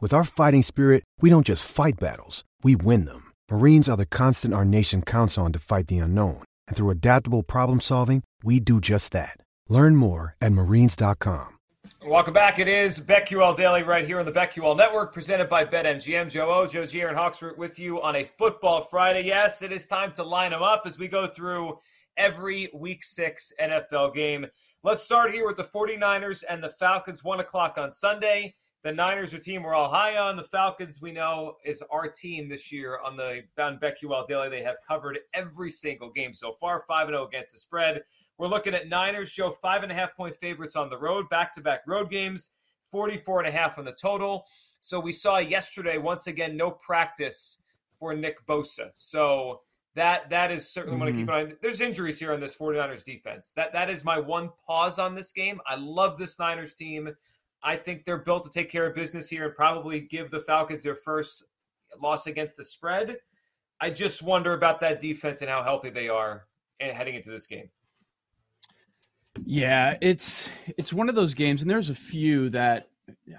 With our fighting spirit, we don't just fight battles, we win them. Marines are the constant our nation counts on to fight the unknown. And through adaptable problem solving, we do just that. Learn more at marines.com. Welcome back. It is BetQL Daily right here on the BetQL Network, presented by BetMGM. Joe O, Joe G, Aaron Hawksworth with you on a Football Friday. Yes, it is time to line them up as we go through every Week 6 NFL game. Let's start here with the 49ers and the Falcons, 1 o'clock on Sunday. The Niners are a team we're all high on. The Falcons, we know, is our team this year on the Bound BetQL Daily. They have covered every single game so far, 5 0 against the spread. We're looking at Niners, Joe, five and a half point favorites on the road, back to back road games, 44 and a half on the total. So we saw yesterday, once again, no practice for Nick Bosa. So that that is certainly mm-hmm. want to keep an eye. On. There's injuries here on this 49ers defense. That that is my one pause on this game. I love this Niners team. I think they're built to take care of business here and probably give the Falcons their first loss against the spread. I just wonder about that defense and how healthy they are and heading into this game. Yeah, it's it's one of those games, and there's a few that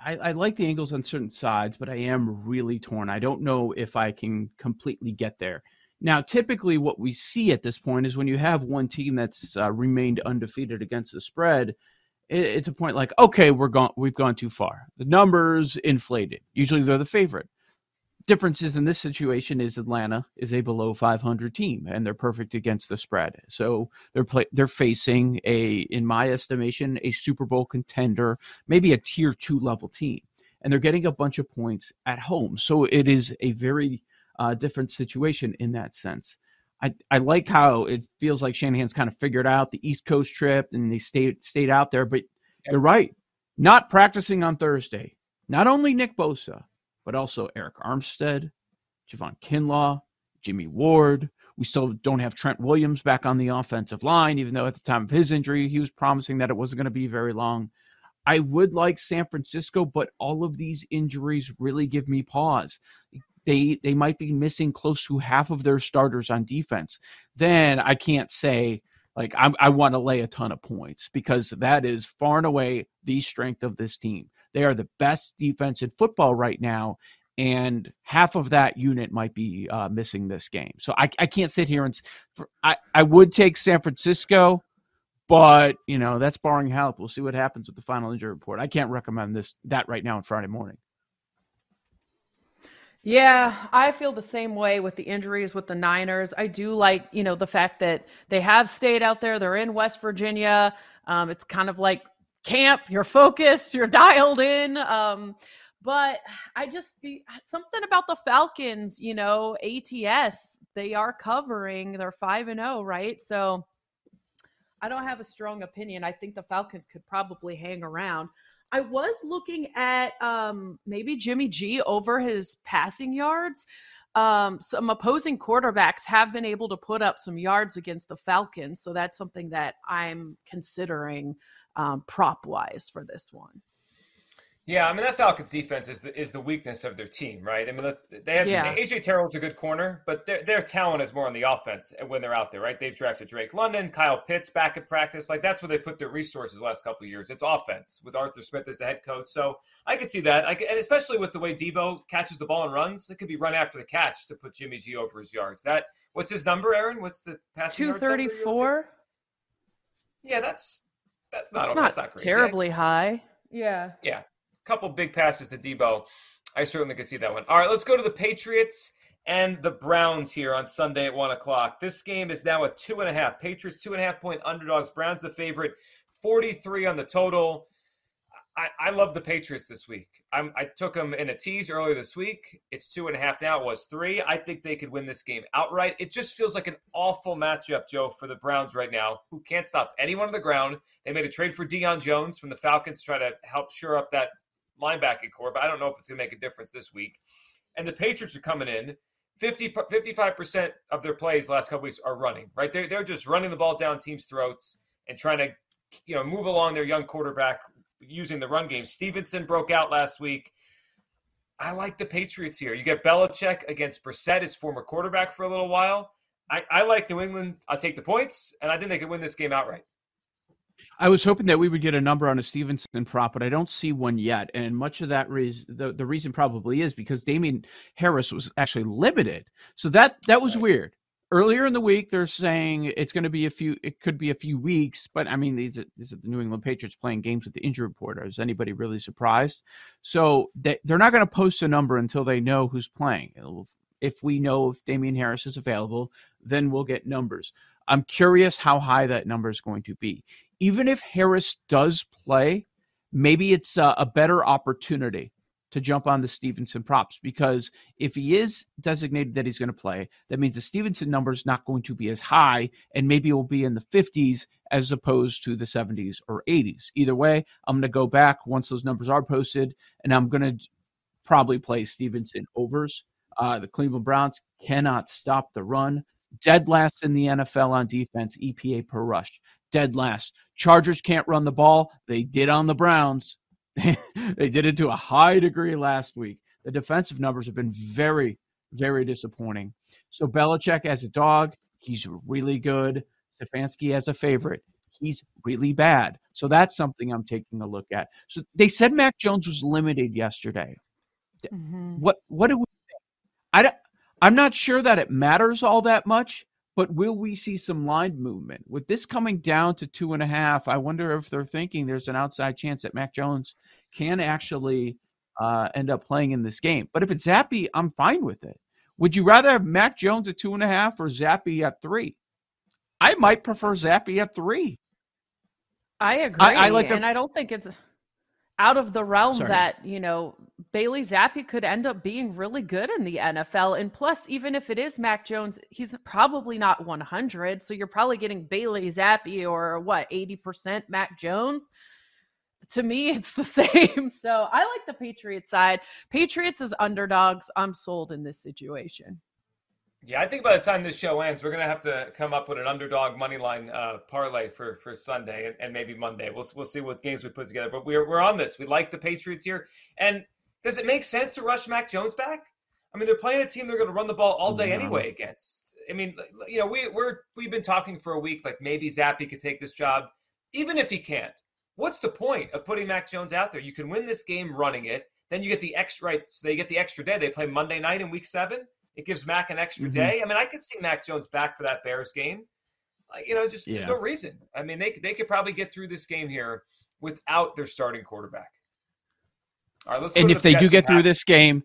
I, I, like the angles on certain sides, but I am really torn. I don't know if I can completely get there. Now, typically, what we see at this point is when you have one team that's uh, remained undefeated against the spread, it, it's a point like, okay, we're gone, we've gone too far. The numbers inflated. Usually, they're the favorite. Differences in this situation is Atlanta is a below 500 team, and they're perfect against the spread. So they're play, they're facing a, in my estimation, a Super Bowl contender, maybe a tier two level team, and they're getting a bunch of points at home. So it is a very uh, different situation in that sense. I, I like how it feels like Shanahan's kind of figured out the East Coast trip and they stayed stayed out there. But you're right, not practicing on Thursday. Not only Nick Bosa, but also Arik Armstead, Javon Kinlaw, Jimmy Ward. We still don't have Trent Williams back on the offensive line, even though at the time of his injury, he was promising that it wasn't going to be very long. I would like San Francisco, but all of these injuries really give me pause they they might be missing close to half of their starters on defense, then I can't say like I'm, i want to lay a ton of points because that is far and away the strength of this team. They are the best defense in football right now, and half of that unit might be uh, missing this game. So I, I can't sit here and for, I I would take San Francisco, but you know that's barring help. We'll see what happens with the final injury report. I can't recommend this that right now on Friday morning. Yeah, I feel the same way with the injuries with the Niners. I do like, you know, the fact that they have stayed out there. They're in West Virginia. Um, it's kind of like camp. You're focused. You're dialed in. Um, but I just be something about the Falcons. You know, ATS. They are covering. They're five and zero, oh, right? So I don't have a strong opinion. I think the Falcons could probably hang around. I was looking at um, maybe Jimmy G over his passing yards. Um, some opposing quarterbacks have been able to put up some yards against the Falcons, so that's something that I'm considering um, prop wise for this one. Yeah, I mean that Falcons defense is the is the weakness of their team, right? I mean they have yeah. AJ Terrell's a good corner, but their their talent is more on the offense when they're out there, right? They've drafted Drake London, Kyle Pitts back at practice, like that's where they put their resources the last couple of years. It's offense with Arthur Smith as the head coach, so I could see that, I could, and especially with the way Deebo catches the ball and runs, it could be run after the catch to put Jimmy G over his yards. That what's his number, Aaron? What's the passing? Two thirty four. Yeah, that's that's not, that's not, that's not terribly high. Yeah. Yeah couple big passes to Deebo. I certainly could see that one. All right, let's go to the Patriots and the Browns here on Sunday at one o'clock. This game is now a two and a half. Patriots two and a half point underdogs. Browns the favorite, 43 on the total. I, I love the Patriots this week. I'm, i took them in a tease earlier this week. It's two and a half now. It was three. I think they could win this game outright. It just feels like an awful matchup, Joe, for the Browns right now, who can't stop anyone on the ground. They made a trade for Deion Jones from the Falcons to try to help shore up that linebacking corps, but I don't know if it's going to make a difference this week. And the Patriots are coming in. 50, 55% of their plays last couple weeks are running, right? They're, they're just running the ball down teams' throats and trying to, you know, move along their young quarterback using the run game. Stevenson broke out last week. I like the Patriots here. You get Belichick against Brissett, his former quarterback, for a little while. I, I like New England. I'll take the points, and I think they could win this game outright. I was hoping that we would get a number on a Stevenson prop, but I don't see one yet. And much of that reason, the, the reason probably is because Damien Harris was actually limited. So that that was right. weird earlier in the week they're saying it's going to be a few it could be a few weeks but i mean these are, these are the new england patriots playing games with the injury report is anybody really surprised so they, they're not going to post a number until they know who's playing if we know if damien harris is available then we'll get numbers i'm curious how high that number is going to be even if harris does play maybe it's a, a better opportunity to jump on the Stevenson props because if he is designated that he's going to play, that means the Stevenson number is not going to be as high and maybe it will be in the 50s as opposed to the 70s or 80s. Either way, I'm going to go back once those numbers are posted and I'm going to probably play Stevenson overs. Uh, the Cleveland Browns cannot stop the run. Dead last in the NFL on defense, EPA per rush. Dead last. Chargers can't run the ball. They did on the Browns. they did it to a high degree last week. The defensive numbers have been very, very disappointing. So Belichick as a dog, he's really good. Stefanski as a favorite, he's really bad. So that's something I'm taking a look at. So they said Mac Jones was limited yesterday. Mm-hmm. What what do we? I I'm not sure that it matters all that much but will we see some line movement? With this coming down to two and a half, I wonder if they're thinking there's an outside chance that Mac Jones can actually uh, end up playing in this game. But if it's Zappe, I'm fine with it. Would you rather have Mac Jones at two and a half or Zappe at three? I might prefer Zappe at three. I agree. I, I like the, and I don't think it's out of the realm Sorry. that, you know, Bailey Zappe could end up being really good in the NFL. And plus, even if it is Mac Jones, he's probably not 100. So you're probably getting Bailey Zappe or what, 80% Mac Jones. To me, it's the same. So I like the Patriots side. Patriots as underdogs. I'm sold in this situation. Yeah, I think by the time this show ends, we're gonna have to come up with an underdog money line uh, parlay for for Sunday and, and, maybe Monday. We'll we'll see what games we put together. But we're we're on this. We like the Patriots here. And does it make sense to rush Mac Jones back? I mean, they're playing a team they're going to run the ball all day anyway against. I mean, you know, we we're we've been talking for a week like maybe Zappe could take this job, even if he can't. What's the point of putting Mac Jones out there? You can win this game running it. Then you get the extra right. So they get the extra day. They play Monday night in Week Seven it gives Mac an extra mm-hmm. day. I mean, I could see Mac Jones back for that Bears game. you know, just yeah. there's no reason. I mean, they they could probably get through this game here without their starting quarterback. All right, let's. And if the they do get through this game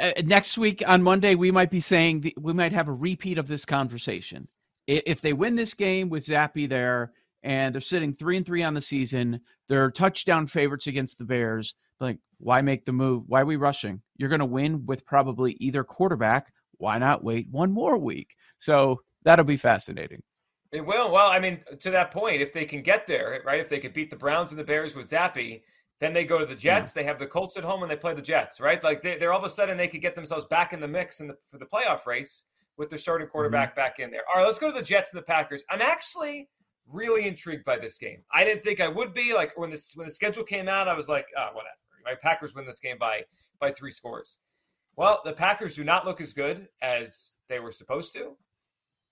uh, next week on Monday, we might be saying the, we might have a repeat of this conversation. If they win this game with Zappe there, and they're sitting three and three on the season, they're touchdown favorites against the Bears. Like, why make the move? Why are we rushing? You're going to win with probably either quarterback why not wait one more week? So that'll be fascinating. It will. Well, I mean, to that point, if they can get there, right? If they could beat the Browns and the Bears with Zappe, then they go to the Jets. Yeah. They have the Colts at home and they play the Jets, right? Like they're, they're all of a sudden they could get themselves back in the mix in the, for the playoff race with their starting quarterback mm-hmm. back in there. All right, let's go to the Jets and the Packers. I'm actually really intrigued by this game. I didn't think I would be. Like when this when the schedule came out, I was like, oh, whatever. Right? Packers win this game by by three scores. Well, the Packers do not look as good as they were supposed to.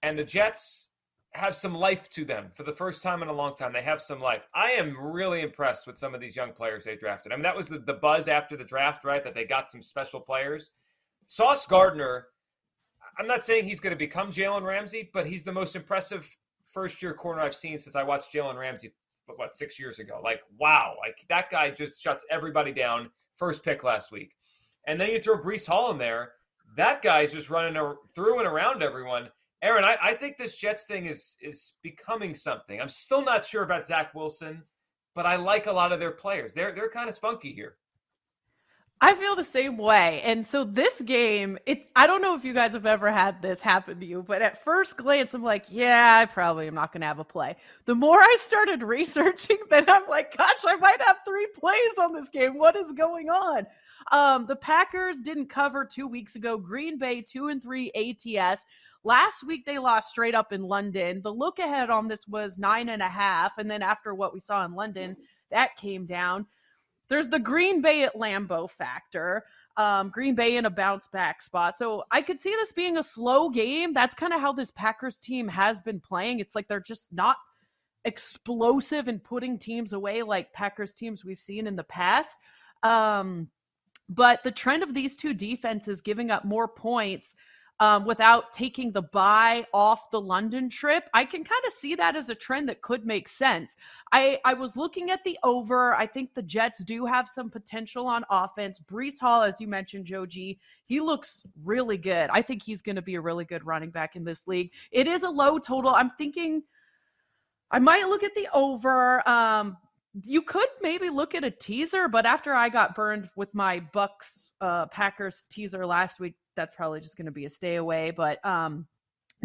And the Jets have some life to them for the first time in a long time. They have some life. I am really impressed with some of these young players they drafted. I mean, that was the, the buzz after the draft, right? That they got some special players. Sauce Gardner, I'm not saying he's going to become Jalen Ramsey, but he's the most impressive first year corner I've seen since I watched Jalen Ramsey, what, six years ago. Like, wow. Like, that guy just shuts everybody down. First pick last week. And then you throw Breece Hall in there. that guy's just running through and around everyone. Aaron, I, I think this Jets thing is is becoming something. I'm still not sure about Zach Wilson, but I like a lot of their players. They're they're kind of spunky here. I feel the same way. And so this game, it I don't know if you guys have ever had this happen to you, but at first glance I'm like, yeah, I probably am not going to have a play. The more I started researching, then I'm like, gosh, I might have three plays on this game. What is going on? Um, the Packers didn't cover 2 weeks ago. Green Bay 2 and 3 ATS. Last week they lost straight up in London. The look ahead on this was nine and a half, and then after what we saw in London, that came down. There's the Green Bay at Lambeau factor. Um, Green Bay in a bounce back spot. So I could see this being a slow game. That's kind of how this Packers team has been playing. It's like they're just not explosive and putting teams away like Packers teams we've seen in the past. Um, but the trend of these two defenses giving up more points um, without taking the bye off the London trip. I can kind of see that as a trend that could make sense. I, I was looking at the over. I think the Jets do have some potential on offense. Breece Hall, as you mentioned, Joe G, he looks really good. I think he's going to be a really good running back in this league. It is a low total. I'm thinking I might look at the over. Um, you could maybe look at a teaser, but after I got burned with my Bucks uh, Packers teaser last week, that's probably just going to be a stay away. But um,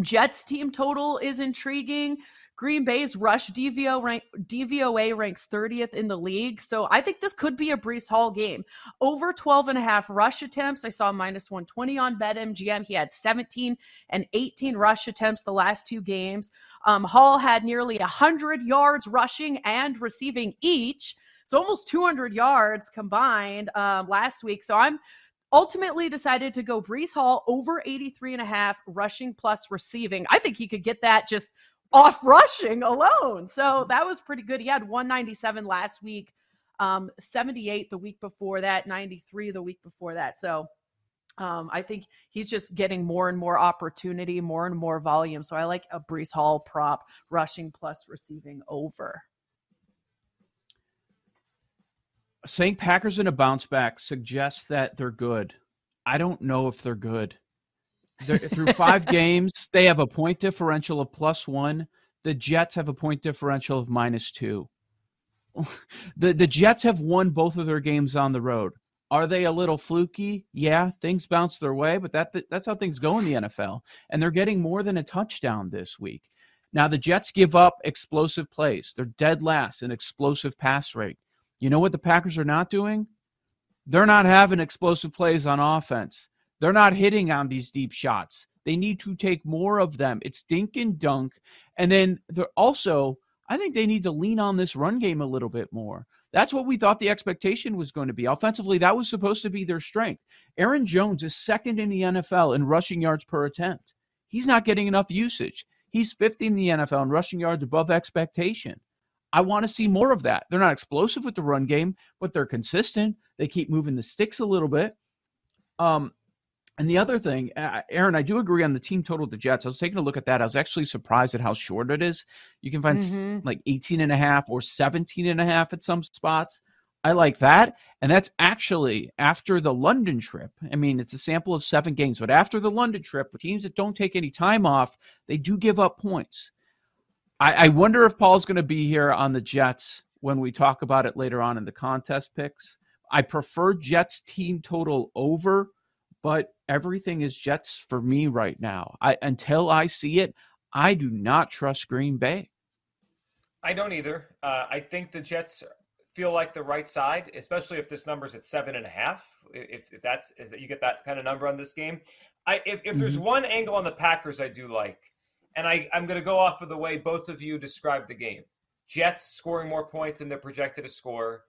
Jets team total is intriguing. Green Bay's rush DVO rank, DVOA ranks 30th in the league. So I think this could be a Breece Hall game. Over 12 and a half rush attempts. I saw minus 120 on BetMGM. He had 17 and 18 rush attempts the last two games. Um, Hall had nearly 100 yards rushing and receiving each. So almost 200 yards combined um, last week. So I'm ultimately decided to go Breece Hall over 83 and a half rushing plus receiving. I think he could get that just off rushing alone. So that was pretty good. He had 197 last week, um, 78 the week before that, 93 the week before that. So um, I think he's just getting more and more opportunity, more and more volume. So I like a Breece Hall prop rushing plus receiving over. Saying Packers in a bounce back suggests that they're good. I don't know if they're good. They're, through five games, they have a point differential of plus one. The Jets have a point differential of minus two. the The Jets have won both of their games on the road. Are they a little fluky? Yeah, things bounce their way, but that that's how things go in the NFL. And they're getting more than a touchdown this week. Now the Jets give up explosive plays. They're dead last in explosive pass rate. You know what the Packers are not doing? They're not having explosive plays on offense. They're not hitting on these deep shots. They need to take more of them. It's dink and dunk. And then they're also, I think they need to lean on this run game a little bit more. That's what we thought the expectation was going to be. Offensively, that was supposed to be their strength. Aaron Jones is second in the NFL in rushing yards per attempt. He's not getting enough usage. He's fifth in the NFL in rushing yards above expectation. I want to see more of that. They're not explosive with the run game, but they're consistent. They keep moving the sticks a little bit. Um, and the other thing, Aaron, I do agree on the team total of the Jets. I was taking a look at that. I was actually surprised at how short it is. You can find mm-hmm. like 18 and a half or 17 and a half at some spots. I like that. And that's actually after the London trip. I mean, it's a sample of seven games, but after the London trip, teams that don't take any time off, they do give up points. I, I wonder if Paul's going to be here on the Jets when we talk about it later on in the contest picks. I prefer Jets team total over, but everything is Jets for me right now. I until I see it, I do not trust Green Bay. I don't either. Uh, I think the Jets feel like the right side, especially if this number's at seven and a half. If, if that's is that you get that kind of number on this game. I if, if there's mm-hmm. one angle on the Packers I do like, and I, I'm going to go off of the way both of you described the game. Jets scoring more points than they're projected to score,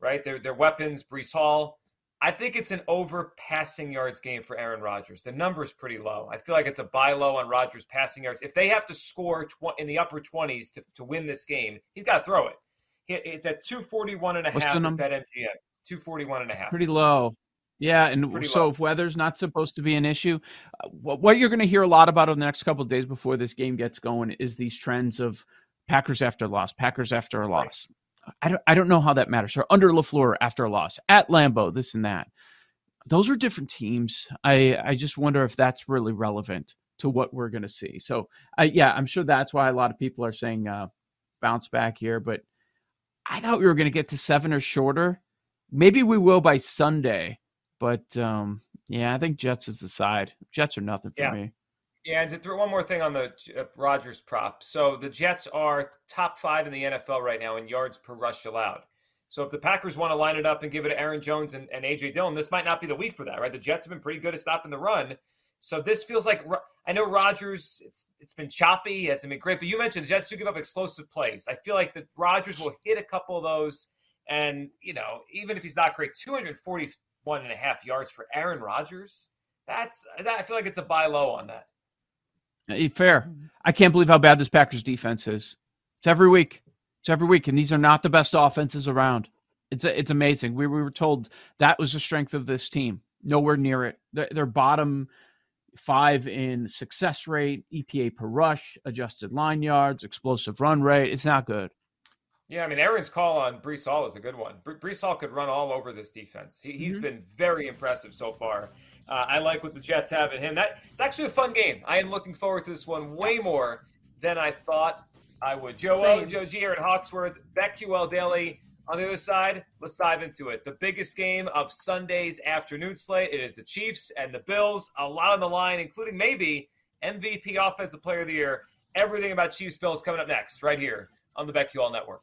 right? Their their weapons, Breece Hall. I think it's an over passing yards game for Aaron Rodgers. The number is pretty low. I feel like it's a buy low on Rodgers passing yards. If they have to score tw- in the upper 20s to, to win this game, he's got to throw it. It's at 241 and a What's half at BetMGM. 241 and a half. Pretty low. Yeah, and so low. if weather's not supposed to be an issue, uh, what you're going to hear a lot about in the next couple days before this game gets going is these trends of Packers after loss, Packers after a loss. Right. I don't, I don't know how that matters. Or under LaFleur after a loss, at Lambeau, this and that. those are different teams. I I just wonder if that's really relevant to what we're going to see. So, I yeah, I'm sure that's why a lot of people are saying uh, bounce back here. But I thought we were going to get to seven or shorter. Maybe we will by Sunday. But um, yeah, I think Jets is the side. Jets are nothing for yeah. me. Yeah, and to throw one more thing on the uh, Rodgers prop. So the Jets are top five in the NFL right now in yards per rush allowed. So if the Packers want to line it up and give it to Aaron Jones and, and AJ Dillon, this might not be the week for that, right? The Jets have been pretty good at stopping the run. So this feels like I know Rodgers. It's it's been choppy, hasn't been great. But you mentioned the Jets do give up explosive plays. I feel like the Rodgers will hit a couple of those, and you know, even if he's not great, 241 and a half yards for Aaron Rodgers. That's that, I feel like it's a buy low on that. Fair. I can't believe how bad this Packers defense is. It's every week. It's every week, and these are not the best offenses around. It's it's amazing. We, we were told that was the strength of this team. Nowhere near it. They're, they're bottom five in success rate, EPA per rush, adjusted line yards, explosive run rate. It's not good. Yeah, I mean, Aaron's call on Breece Hall is a good one. Breece Hall could run all over this defense. He, has mm-hmm. been very impressive so far. Uh, I like what the Jets have in him. That it's actually a fun game. I am looking forward to this one way more than I thought I would. Joe O, Joe G, Aaron Hawksworth, BetQL Daily. On the other side, let's dive into it. The biggest game of Sunday's afternoon slate. It is the Chiefs and the Bills. A lot on the line, including maybe MVP Offensive Player of the Year. Everything about Chiefs Bills coming up next, right here on the BetQL Network.